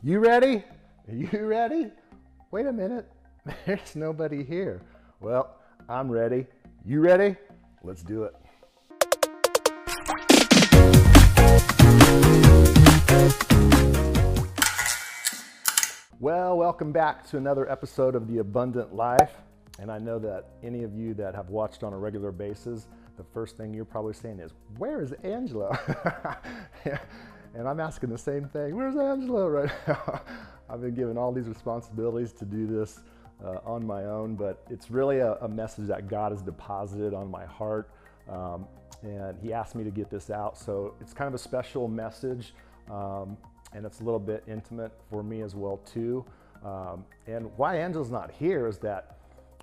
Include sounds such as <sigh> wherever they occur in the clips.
You ready? Are you ready? Wait a minute. <laughs> There's nobody here. Well, I'm ready. You ready? Let's do it. Well, welcome back to another episode of The Abundant Life. And I know that any of you that have watched on a regular basis, the first thing you're probably saying is, Where is Angela? <laughs> and I'm asking the same thing Where's Angela <laughs> right now? I've been given all these responsibilities to do this uh, on my own, but it's really a, a, message that God has deposited on my heart. Um, and He asked me to get this out. So it's kind of a special message. Um, and it's a little bit intimate for me as well too. Um, and why Angela's not here is that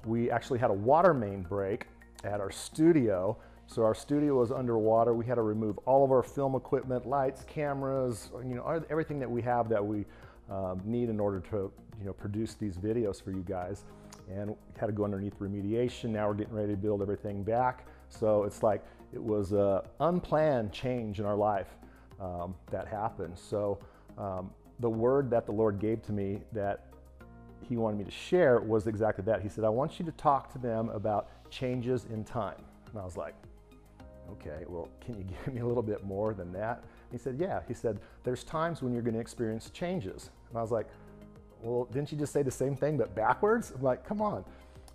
we actually had a water main break at our studio. So our studio was underwater. We had to remove all of our film equipment, lights, cameras, you know, everything that we have that we um, need in order to, you know, produce these videos for you guys. And we had to go underneath remediation. Now we're getting ready to build everything back. So it's like it was an unplanned change in our life um, that happened. So um, the word that the Lord gave to me that he wanted me to share was exactly that. He said, I want you to talk to them about changes in time. And I was like, okay, well, can you <laughs> give me a little bit more than that? He said, yeah. He said, there's times when you're going to experience changes. And I was like, well, didn't you just say the same thing but backwards? I'm like, come on.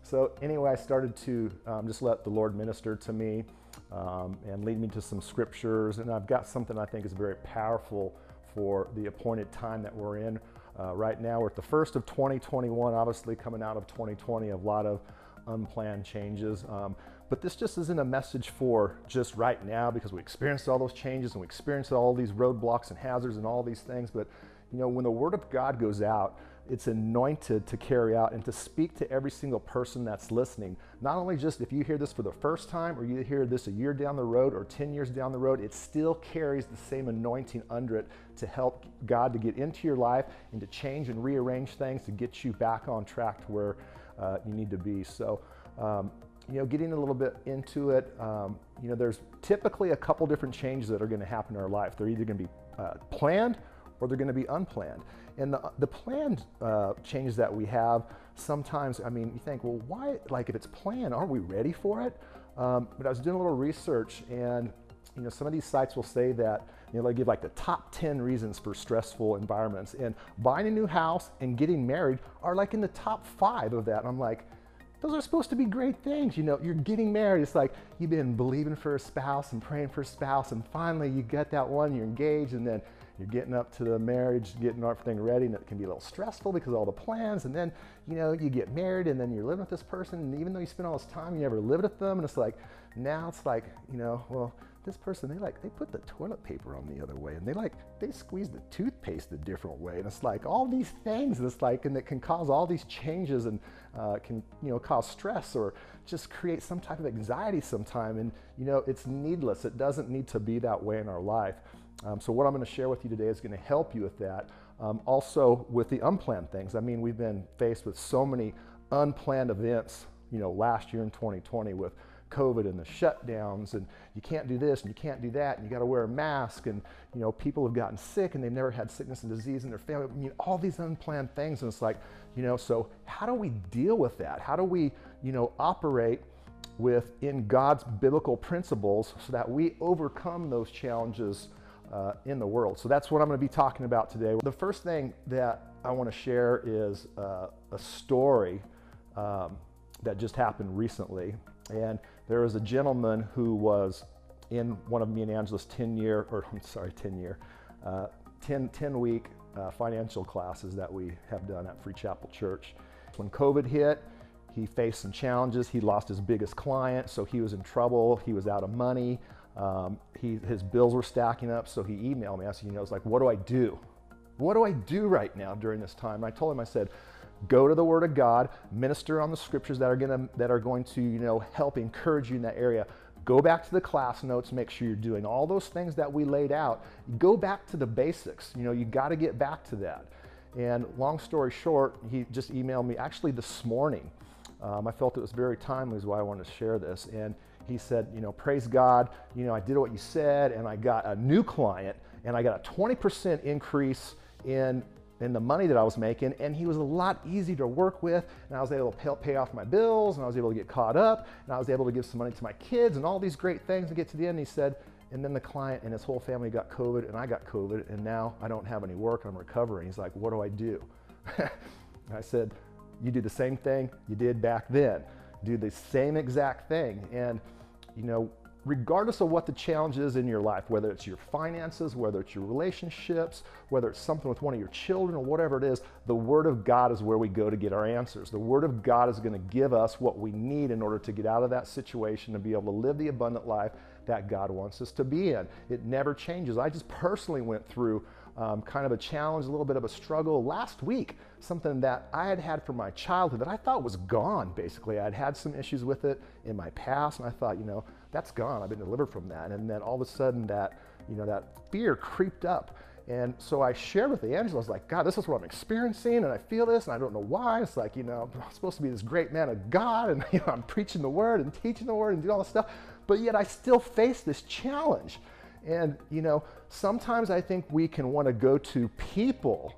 So anyway, I started to um, just let the Lord minister to me um, and lead me to some scriptures. And I've got something I think is very powerful for the appointed time that we're in. Uh, right now, we're at the first of 2021, obviously coming out of 2020, a lot of unplanned changes. Um, but this just isn't a message for just right now because we experienced all those changes and we experienced all these roadblocks and hazards and all these things. But you know, when the word of God goes out, it's anointed to carry out and to speak to every single person that's listening. Not only just if you hear this for the first time or you hear this a year down the road or 10 years down the road, it still carries the same anointing under it to help God to get into your life and to change and rearrange things to get you back on track to where uh, you need to be. So, um, you know, getting a little bit into it, um, you know, there's typically a couple different changes that are going to happen in our life. They're either going to be uh, planned or they're going to be unplanned. And the, the planned uh, changes that we have, sometimes, I mean, you think, well, why, like if it's planned, aren't we ready for it? Um, but I was doing a little research and, you know, some of these sites will say that, you know, they give like the top 10 reasons for stressful environments. And buying a new house and getting married are like in the top five of that. And I'm like, those are supposed to be great things. You know, you're getting married. It's like you've been believing for a spouse and praying for a spouse, and finally you get that one, you're engaged, and then you're getting up to the marriage, getting everything ready, and it can be a little stressful because of all the plans. And then, you know, you get married, and then you're living with this person, and even though you spend all this time, you never lived with them. And it's like, now it's like, you know, well, this person, they like, they put the toilet paper on the other way, and they like, they squeeze the toothpaste a different way. And it's like all these things, it's like, and it can cause all these changes and uh, can, you know, cause stress or just create some type of anxiety sometime. And, you know, it's needless. It doesn't need to be that way in our life. Um, so what I'm going to share with you today is going to help you with that. Um, also with the unplanned things. I mean, we've been faced with so many unplanned events, you know, last year in 2020 with COVID and the shutdowns and you can't do this and you can't do that and you got to wear a mask and you know people have gotten sick and they've never had sickness and disease in their family. I mean all these unplanned things and it's like you know so how do we deal with that? How do we you know operate within God's biblical principles so that we overcome those challenges uh, in the world. So that's what I'm going to be talking about today. The first thing that I want to share is uh, a story um, that just happened recently. And there was a gentleman who was in one of me and Angela's 10 year, or I'm sorry, 10 year, uh, 10, 10 week uh, financial classes that we have done at Free Chapel Church. When COVID hit, he faced some challenges. He lost his biggest client, so he was in trouble. He was out of money. Um, he, his bills were stacking up, so he emailed me. I said, you know, it's like, what do I do? What do I do right now during this time? And I told him, I said, go to the Word of God, minister on the scriptures that are gonna that are going to, you know, help encourage you in that area. Go back to the class notes, make sure you're doing all those things that we laid out. Go back to the basics. You know, you got to get back to that. And long story short, he just emailed me actually this morning. Um, I felt it was very timely, is why I wanted to share this. And he said, you know, praise God, you know, I did what you said and I got a new client and I got a 20% increase in in the money that I was making, and he was a lot easier to work with, and I was able to pay, off my bills, and I was able to get caught up, and I was able to give some money to my kids, and all these great things. And get to the end, he said, and then the client and his whole family got COVID, and I got COVID, and now I don't have any work, I'm recovering. He's like, what do I do? <laughs> I said, you do the same thing you did back then. Do the same exact thing, and you know, regardless of what the challenge is in your life, whether it's your finances, whether it's your relationships, whether it's something with one of your children or whatever it is, the Word of God is where we go to get our answers. The Word of God is going to give us what we need in order to get out of that situation and be able to live the abundant life that God wants us to be in. It never changes. I just personally went through um, kind of a challenge, a little bit of a struggle last week, something that I had had from my childhood that I thought was gone, basically. I'd had some issues with it in my past, and I thought, you know, that's gone. I've been delivered from that. And then all of a sudden that, you know, that fear creeped up. And so I shared with Angela, I was like, God, this is what I'm experiencing, and I feel this, and I don't know why. It's like, you know, I'm supposed to be this great man of God, and <laughs> you know, I'm preaching the word and teaching the word and doing all this stuff, but yet I still face this challenge. And, you know, sometimes I think we can want to go to people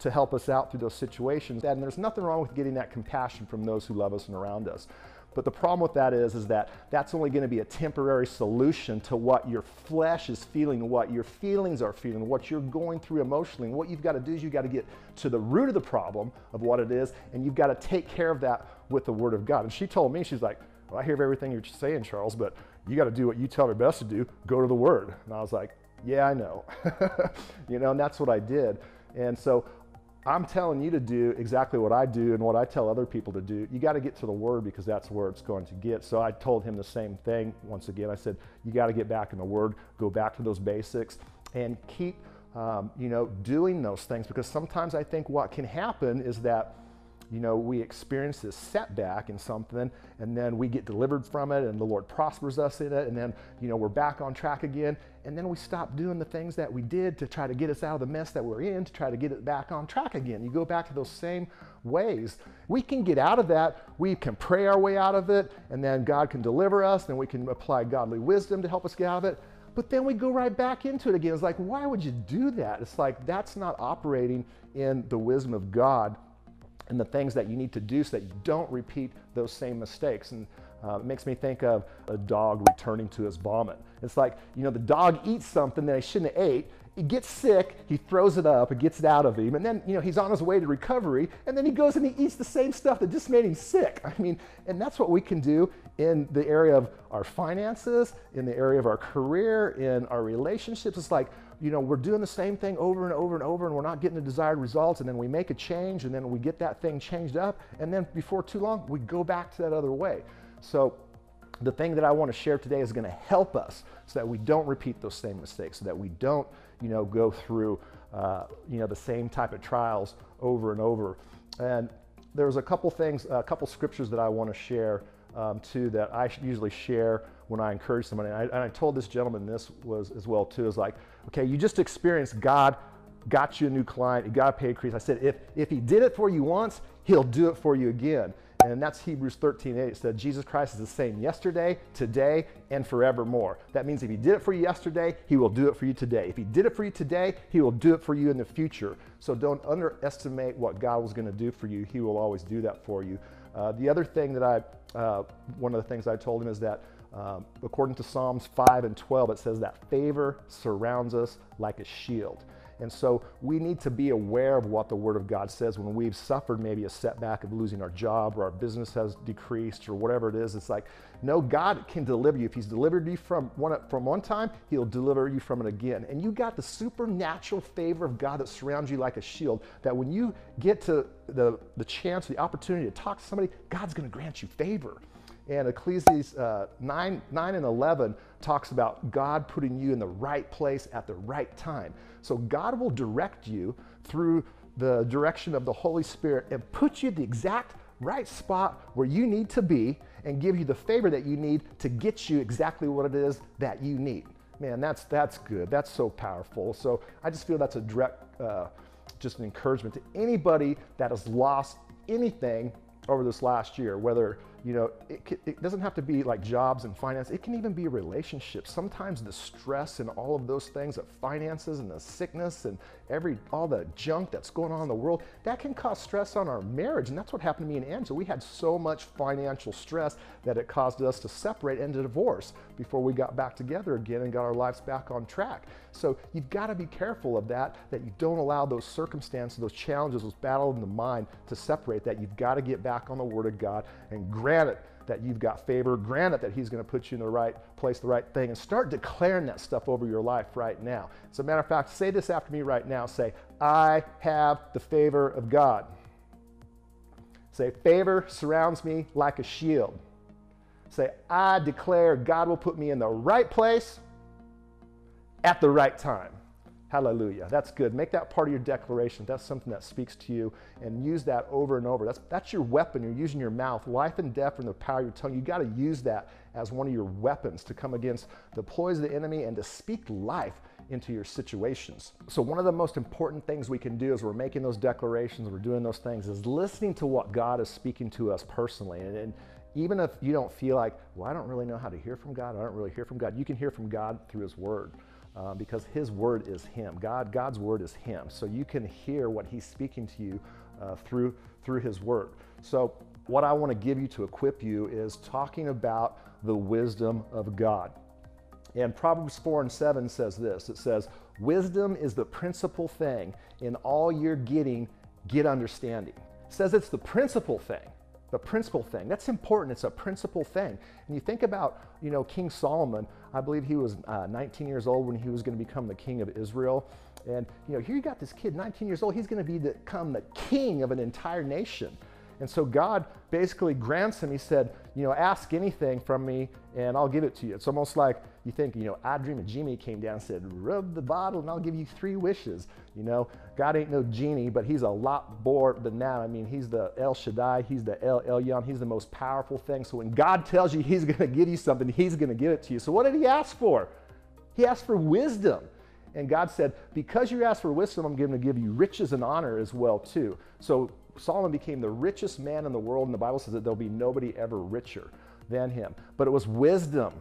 to help us out through those situations. And there's nothing wrong with getting that compassion from those who love us and around us. But the problem with that is, is that that's only going to be a temporary solution to what your flesh is feeling, what your feelings are feeling, what you're going through emotionally. And what you've got to do is you've got to get to the root of the problem of what it is, and you've got to take care of that with the Word of God. And she told me, she's like, well, I hear everything you're saying, Charles, but you got to do what you tell her best to do. Go to the Word. And I was like, yeah, I know. <laughs> you know, and that's what I did. And so I'm telling you to do exactly what I do and what I tell other people to do. You got to get to the word because that's where it's going to get. So I told him the same thing once again. I said, you got to get back in the word, go back to those basics, and keep, um, you know, doing those things because sometimes I think what can happen is that you know, we experience this setback in something and then we get delivered from it and the Lord prospers us in it and then, you know, we're back on track again and then we stop doing the things that we did to try to get us out of the mess that we're in to try to get it back on track again. You go back to those same ways. We can get out of that. We can pray our way out of it and then God can deliver us and we can apply godly wisdom to help us get out of it. But then we go right back into it again. It's like, why would you do that? It's like that's not operating in the wisdom of God and the things that you need to do so that you don't repeat those same mistakes. And uh, it makes me think of a dog returning to his vomit. It's like, you know, the dog eats something that he shouldn't have ate. He gets sick, he throws it up, it gets it out of him, and then, you know, he's on his way to recovery, and then he goes and he eats the same stuff that just made him sick. <laughs> I mean, and that's what we can do in the area of our finances, in the area of our career, in our relationships. It's like, you know, we're doing the same thing over and over and over and we're not getting the desired results and then we make a change and then we get that thing changed up and then before too long we go back to that other way. So the thing that I want to share today is going to help us so that we don't repeat those same mistakes, so that we don't, you know, go through, uh, you know, the same type of trials over and over. And there's a couple things, a couple scriptures that I want to share um, too that I usually share when I encourage somebody. And I, and I told this gentleman this was as well too. Is like, okay, you just experienced God got you a new client, you got a pay increase. I said, if if He did it for you once, He'll do it for you again. And that's Hebrews 13, 8. It said Jesus Christ is the same yesterday, today, and forevermore. That means if he did it for you yesterday, he will do it for you today. If he did it for you today, he will do it for you in the future. So don't underestimate what God was going to do for you. He will always do that for you. Uh, the other thing that I, uh, one of the things I told him is that um, according to Psalms 5 and 12, it says that favor surrounds us like a shield. And so we need to be aware of what the Word of God says when we've suffered maybe a setback of losing our job or our business has decreased or whatever it is. It's like, no, God can deliver you. If He's delivered you from one, from one time, He'll deliver you from it again. And you got the supernatural favor of God that surrounds you like a shield, that when you get to the, the chance, or the opportunity to talk to somebody, God's going to grant you favor. And Ecclesiastes uh, 9, 9 and 11 talks about God putting you in the right place at the right time. So God will direct you through the direction of the Holy Spirit and put you the exact right spot where you need to be and give you the favor that you need to get you exactly what it is that you need. Man, that's that's good. That's so powerful. So I just feel that's a direct, uh, just an encouragement to anybody that has lost anything over this last year, whether you know, it, it, doesn't have to be like jobs and finance. It can even be relationships. Sometimes the stress and all of those things of finances and the sickness and every all the junk that's going on in the world that can cause stress on our marriage. And that's what happened to me and Angela. We had so much financial stress that it caused us to separate and to divorce before we got back together again and got our lives back on track. So you've got to be careful of that. That you don't allow those circumstances, those challenges, those battles in the mind to separate. That you've got to get back on the Word of God and granted that you've got favor, granted that He's going to put you in the right place, the right thing, and start declaring that stuff over your life right now. As a matter of fact, say this after me right now. Say, I have the favor of God. Say, favor surrounds me like a shield. Say, I declare God will put me in the right place at the right time. Hallelujah. That's good. Make that part of your declaration. That's something that speaks to you and use that over and over. That's, that's your weapon. You're using your mouth. Life and death in the power of your tongue. You got to use that as one of your weapons to come against the ploys of the enemy and to speak life into your situations. So, one of the most important things we can do as we're making those declarations, we're doing those things, is listening to what God is speaking to us personally. And, and even if you don't feel like, well, I don't really know how to hear from God, I don't really hear from God, you can hear from God through His Word uh, because His Word is Him. God, God's Word is Him. So you can hear what He's speaking to you uh, through through His Word. So what I want to give you to equip you is talking about the wisdom of God. And Proverbs 4 and 7 says this it says, Wisdom is the principal thing. In all you're getting, get understanding. It says it's the principal thing the principal thing. That's important. It's a principal thing. And you think about, you know, King Solomon, I believe he was uh, 19 years old when he was going to become the king of Israel. And, you know, here you got this kid, 19 years old, he's going to be become the king of an entire nation. And so God basically grants him, he said, you know, ask anything from me and I'll give it to you. It's almost like you think, you know, I dream genie came down and said, rub the bottle and I'll give you three wishes. You know, God ain't no genie, but he's a lot more than that. I mean, he's the El Shaddai, he's the El Elyon, he's the most powerful thing. So when God tells you he's <laughs> going to give you something, he's going to give it to you. So what did he ask for? He asked for wisdom. And God said, because you asked for wisdom, I'm going to give you riches and honor as well too. So Solomon became the richest man in the world, and the Bible says that there'll be nobody ever richer than him. But it was wisdom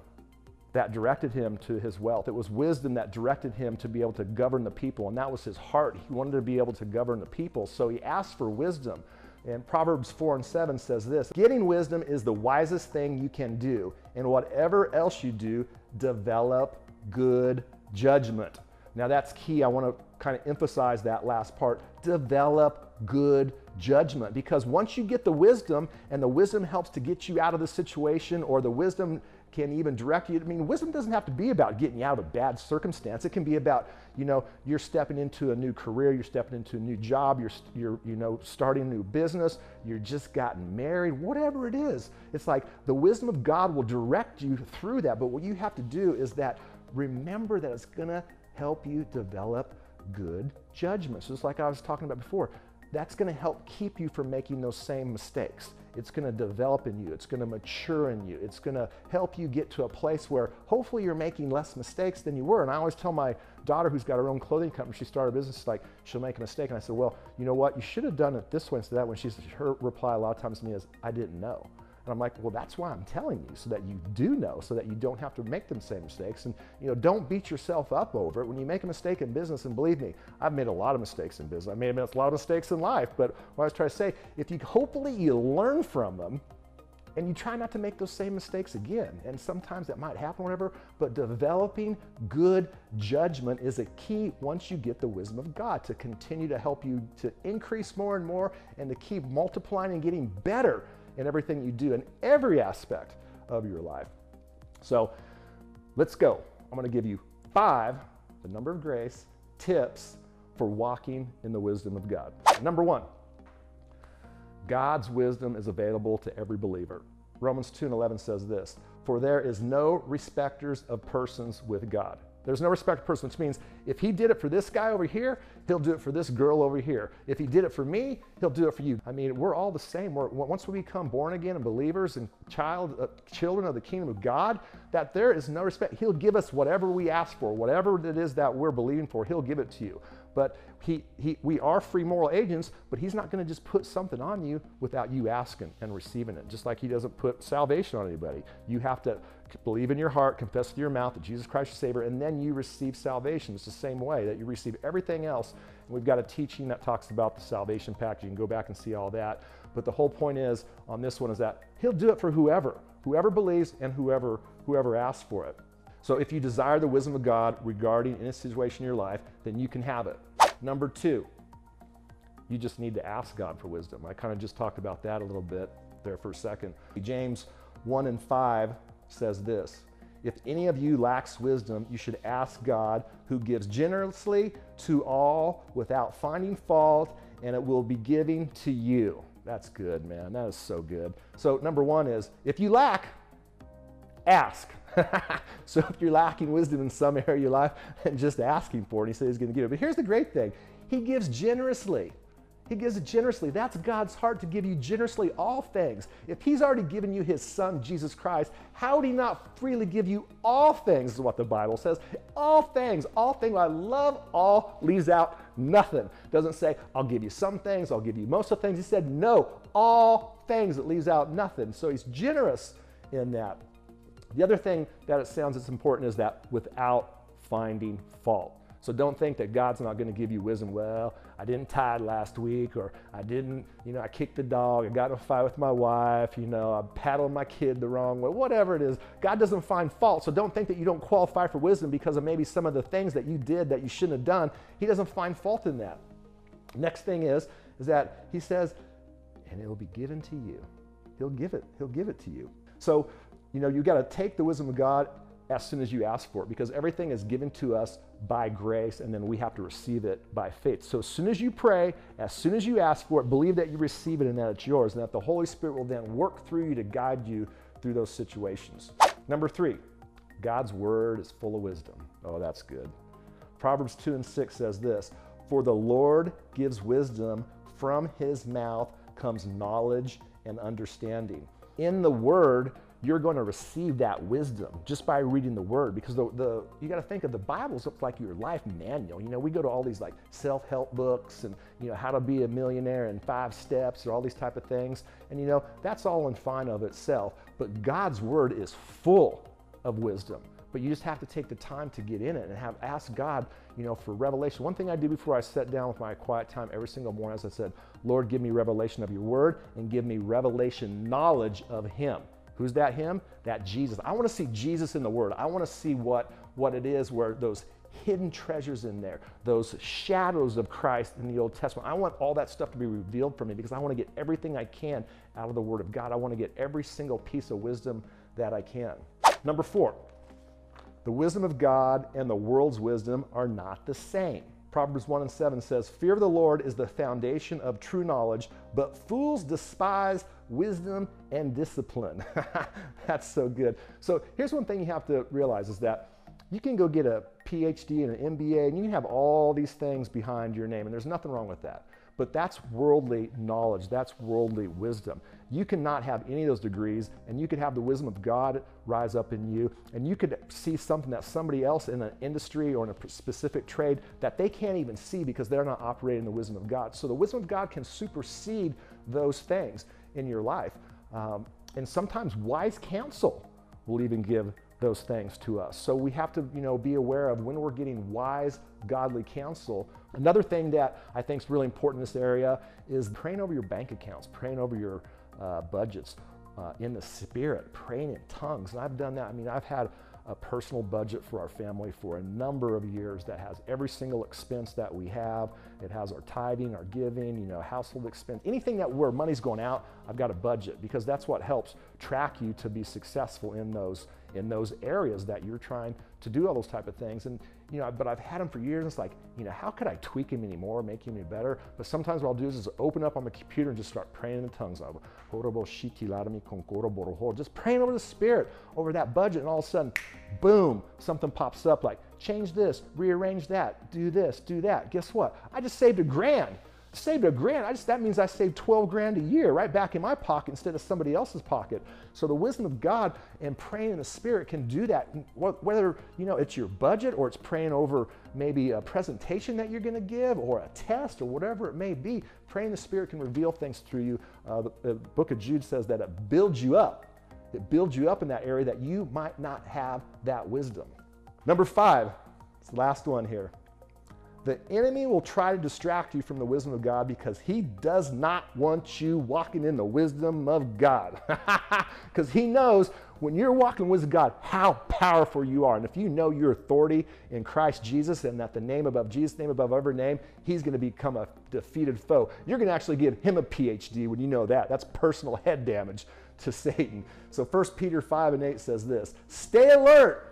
that directed him to his wealth. It was wisdom that directed him to be able to govern the people, and that was his heart. He wanted to be able to govern the people, so he asked for wisdom. And Proverbs 4 and 7 says this Getting wisdom is the wisest thing you can do, and whatever else you do, develop good judgment. Now, that's key. I want to kind of emphasize that last part. Develop good judgment. Because once you get the wisdom, and the wisdom helps to get you out of the situation, or the wisdom can even direct you. I mean, wisdom doesn't have to be about getting you out of a bad circumstance. It can be about, you know, you're stepping into a new career, you're stepping into a new job, you're, you're you know, starting a new business, you're just gotten married, whatever it is. It's like the wisdom of God will direct you through that. But what you have to do is that remember that it's going to help you develop good judgments. Just like I was talking about before, that's going to help keep you from making those same mistakes. It's going to develop in you. It's going to mature in you. It's going to help you get to a place where hopefully you're making less mistakes than you were. And I always tell my daughter who's got her own clothing company, she started a business, like she'll make a mistake. And I said, well, you know what? You should have done it this way instead of that one. She's, her reply a lot of times to me is, I didn't know. And I'm like, well, that's why I'm telling you, so that you do know, so that you don't have to make the same mistakes. And you know, don't beat yourself up over it. When you make a mistake in business, and believe me, I've made a lot of mistakes in business. I made a lot of mistakes in life, but what I was trying to say, if you hopefully you learn from them, and you try not to make those same mistakes again. And sometimes that might happen, whatever, but developing good judgment is a key once you get the wisdom of God to continue to help you to increase more and more and to keep multiplying and getting better in everything you do in every aspect of your life. So let's go. I'm going to give you five, the number of grace, tips for walking in the wisdom of God. Number one, God's wisdom is available to every believer. Romans 2 and 11 says this For there is no respecters of persons with God. There's no respect person, which means if he did it for this guy over here, he'll do it for this girl over here. If he did it for me, he'll do it for you. I mean, we're all the same. We're, once we become born again and believers and child, uh, children of the kingdom of God, that there is no respect. He'll give us whatever we ask for, whatever it is that we're believing for, he'll give it to you. But he, he, we are free moral agents, but he's not going to just put something on you without you asking and receiving it. Just like he doesn't put salvation on anybody. You have to believe in your heart, confess with your mouth that Jesus Christ is Savior, and then you receive salvation. It's the same way that you receive everything else. And we've got a teaching that talks about the salvation package. You can go back and see all that. But the whole point is on this one is that he'll do it for whoever, whoever believes and whoever whoever asks for it. So if you desire the wisdom of God regarding any situation in your life, then you can have it. Number two, you just need to ask God for wisdom. I kind of just talked about that a little bit there for a second. James 1 and 5 says this If any of you lacks wisdom, you should ask God, who gives generously to all without finding fault, and it will be given to you. That's good, man. That is so good. So, number one is if you lack, ask. <laughs> so if you're lacking wisdom in some area of your life, <laughs> and just asking for it, he said he's going to give it. But here's the great thing He gives generously. He gives it generously. That's God's heart to give you generously all things. If He's already given you His Son, Jesus Christ, how would He not freely give you all things, is what the Bible says. All things, all things. I love all leaves out nothing. Doesn't say, I'll give you some things, I'll give you most of things. He said, no, all things. It leaves out nothing. So He's generous in that. The other thing that it sounds is important is that without finding fault. So don't think that God's not going to give you wisdom. Well, I didn't tithe last week, or I didn't, you know, I kicked the dog, I got in a fight with my wife, you know, I paddled my kid the wrong way, whatever it is. God doesn't find fault. So don't think that you don't qualify for wisdom because of maybe some of the things that you did that you shouldn't have done. He doesn't find fault in that. Next thing is, is that he says, and it will be given to you. He'll give it. He'll give it to you. So you know, you got to take the wisdom of God as soon as you ask for it because everything is given to us by grace and then we have to receive it by faith. So as soon as you pray, as soon as you ask for it, believe that you receive it and that it's yours and that the Holy Spirit will then work through you to guide you through those situations. Number three, God's word is full of wisdom. Oh, that's good. Proverbs 2 and 6 says this For the Lord gives wisdom, from his mouth comes knowledge and understanding. In the word, you're going to receive that wisdom just by reading the word because the, the you got to think of the bible's like your life manual you know we go to all these like self-help books and you know how to be a millionaire in five steps or all these type of things and you know that's all in fine of itself but god's word is full of wisdom but you just have to take the time to get in it and have ask God, you know, for revelation. One thing I do before I sit down with my quiet time every single morning, as I said, Lord, give me revelation of your word and give me revelation knowledge of him. Who's that him? That Jesus. I want to see Jesus in the Word. I want to see what, what it is where those hidden treasures in there, those shadows of Christ in the Old Testament. I want all that stuff to be revealed for me because I want to get everything I can out of the Word of God. I want to get every single piece of wisdom that I can. Number four, the wisdom of God and the world's wisdom are not the same. Proverbs 1 and 7 says, Fear of the Lord is the foundation of true knowledge, but fools despise wisdom and discipline. <laughs> That's so good. So here's one thing you have to realize is that you can go get a PhD and an MBA and you can have all these things behind your name, and there's nothing wrong with that. But that's worldly knowledge, that's worldly wisdom. You cannot have any of those degrees, and you could have the wisdom of God rise up in you, and you could see something that somebody else in an industry or in a specific trade that they can't even see because they're not operating the wisdom of God. So the wisdom of God can supersede those things in your life. Um, and sometimes wise counsel will even give those things to us. So we have to, you know, be aware of when we're getting wise, godly counsel. Another thing that I think is really important in this area is praying over your bank accounts, praying over your uh, budgets uh, in the spirit, praying in tongues. And I've done that. I mean, I've had a personal budget for our family for a number of years that has every single expense that we have. It has our tithing, our giving, you know, household expense, anything that where money's going out, I've got a budget because that's what helps track you to be successful in those in those areas that you're trying to do all those type of things. And you know, but I've had them for years. It's like, you know, how could I tweak him anymore, make him any better? But sometimes what I'll do is, open up on my computer and just start praying in tongues. Of just praying over the Spirit, over that budget, and all of a sudden, boom, something pops up like, change this, rearrange that, do this, do that. Guess what? I just saved a grand saved a grand. I just that means I saved 12 grand a year right back in my pocket instead of somebody else's pocket. So the wisdom of God and praying in the Spirit can do that. Whether you know it's your budget or it's praying over maybe a presentation that you're going to give or a test or whatever it may be, praying the Spirit can reveal things through you. Uh, the, the book of Jude says that it builds you up. It builds you up in that area that you might not have that wisdom. Number five, it's the last one here. The enemy will try to distract you from the wisdom of God because he does not want you walking in the wisdom of God. <laughs> Because he knows when you're walking with God how powerful you are. And if you know your authority in Christ Jesus and that the name above Jesus, name above every name, he's going to become a defeated foe. You're going to actually give him a PhD when you know that. That's personal head damage to Satan. So 1 Peter 5 and 8 says this Stay alert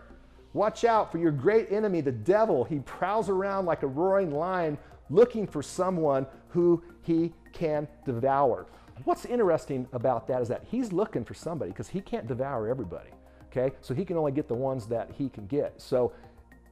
Watch out for your great enemy, the devil. He prowls around like a roaring lion looking for someone who he can devour. What's interesting about that is that he's looking for somebody because he can't devour everybody. Okay? So he can only get the ones that he can get. So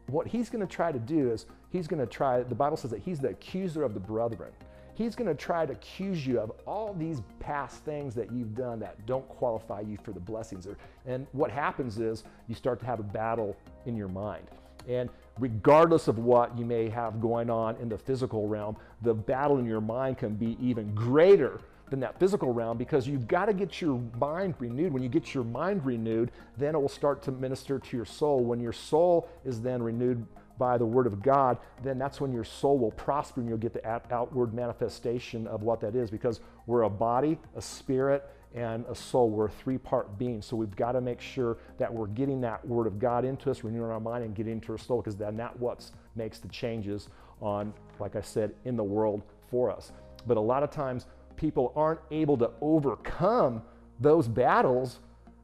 what he's going to try to do is he's going to try, the Bible says that he's the accuser of the brethren he's going to try to accuse you of all these past things that you've done that don't qualify you for the blessings. And what happens is you start to have a battle in your mind. And regardless of what you may have going on in the physical realm, the battle in your mind can be even greater than that physical realm because you've got to get your mind renewed. When you get your mind renewed, then it will start to minister to your soul. When your soul is then renewed by the word of God, then that's when your soul will prosper and you'll get the outward manifestation of what that is because we're a body, a spirit, and a soul. We're a three part being. So we've got to make sure that we're getting that word of God into us, renewing our mind, and getting into our soul because then that what makes the changes on, like I said, in the world for us. But a lot of times people aren't able to overcome those battles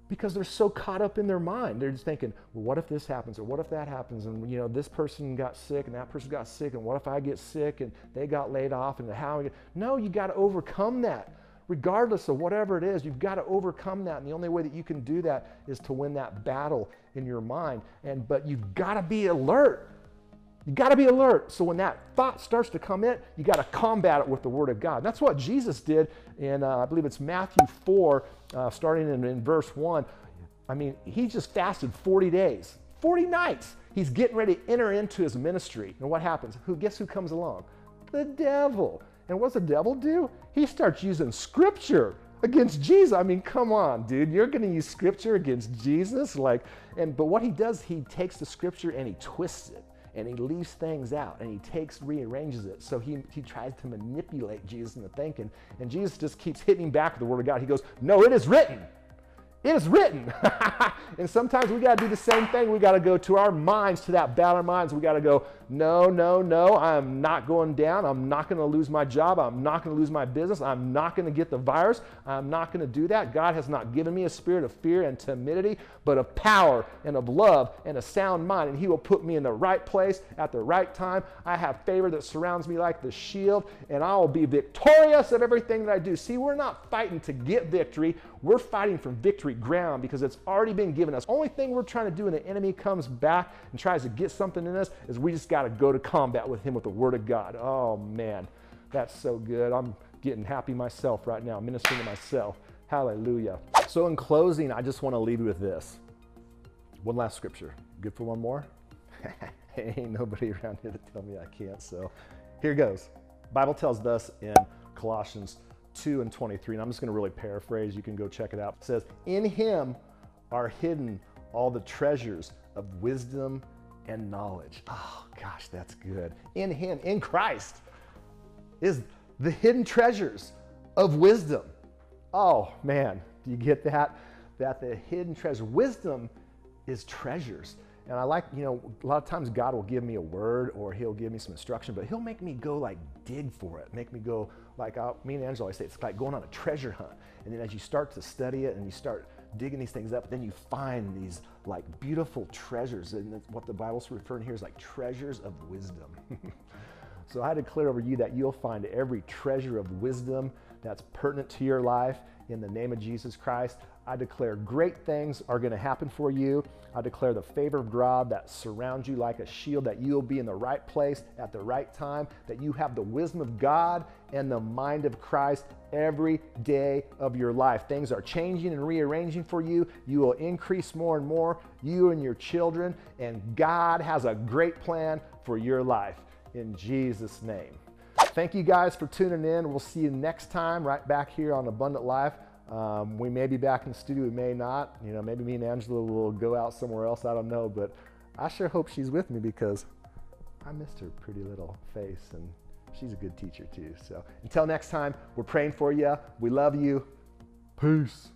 because they're so caught up in their mind. They're just thinking, well, what if this happens or what if that happens? And, you know, this person got sick and that person got sick and what if I get sick and they got laid off and how? No, you got to overcome that. Regardless of whatever it is, you've got to overcome that. And the only way that you can do that is to win that battle in your mind. And but you've got to be alert. You got to be alert. So when that thought starts to come in, you got to combat it with the Word of God. That's what Jesus did in, uh, I believe it's Matthew 4, uh, starting in, in verse 1. I mean, he just fasted 40 days, 40 nights. He's getting ready to enter into his ministry. And what happens? Who guess who comes along? The devil. And what's the devil do? He starts using scripture against Jesus. I mean, come on, dude. You're going to use scripture against Jesus? Like, and but what he does, he takes the scripture and he twists it and he leaves things out and he takes rearranges it so he, he tries to manipulate jesus into thinking and jesus just keeps hitting back with the word of god he goes no it is written it is written. <laughs> and sometimes we got to do the same thing. We got to go to our minds, to that battle of minds. We got to go, no, no, no, I'm not going down. I'm not going to lose my job. I'm not going to lose my business. I'm not going to get the virus. I'm not going to do that. God has not given me a spirit of fear and timidity, but of power and of love and a sound mind. And He will put me in the right place at the right time. I have favor that surrounds me like the shield, and I will be victorious of everything that I do. See, we're not fighting to get victory. We're fighting for victory ground because it's already been given us. Only thing we're trying to do when the enemy comes back and tries to get something in us is we just got to go to combat with him with the word of God. Oh man, that's so good. I'm getting happy myself right now, ministering to myself. Hallelujah. So in closing, I just want to leave you with this. One last scripture. Good for one more? <laughs> Ain't nobody around here to tell me I can't. So here goes. Bible tells us in Colossians 2 and 23, and I'm just going to really paraphrase. You can go check it out. It says, In him are hidden all the treasures of wisdom and knowledge. Oh, gosh, that's good. In him, in Christ, is the hidden treasures of wisdom. Oh, man, do you get that? That the hidden treasure, wisdom is treasures. And I like, you know, a lot of times God will give me a word or He'll give me some instruction, but He'll make me go like dig for it, make me go like, I'll, me and Angela, I say it's like going on a treasure hunt. And then as you start to study it and you start digging these things up, then you find these like beautiful treasures. And what the Bible's referring here is like treasures of wisdom. <laughs> so I declare over you that you'll find every treasure of wisdom that's pertinent to your life in the name of Jesus Christ. I declare great things are going to happen for you. I declare the favor of God that surrounds you like a shield, that you'll be in the right place at the right time, that you have the wisdom of God and the mind of Christ every day of your life. Things are changing and rearranging for you. You will increase more and more, you and your children, and God has a great plan for your life. In Jesus' name. Thank you guys for tuning in. We'll see you next time right back here on Abundant Life. Um, we may be back in the studio, we may not. You know, maybe me and Angela will go out somewhere else. I don't know, but I sure hope she's with me because I missed her pretty little face, and she's a good teacher too. So until next time, we're praying for you. We love you. Peace.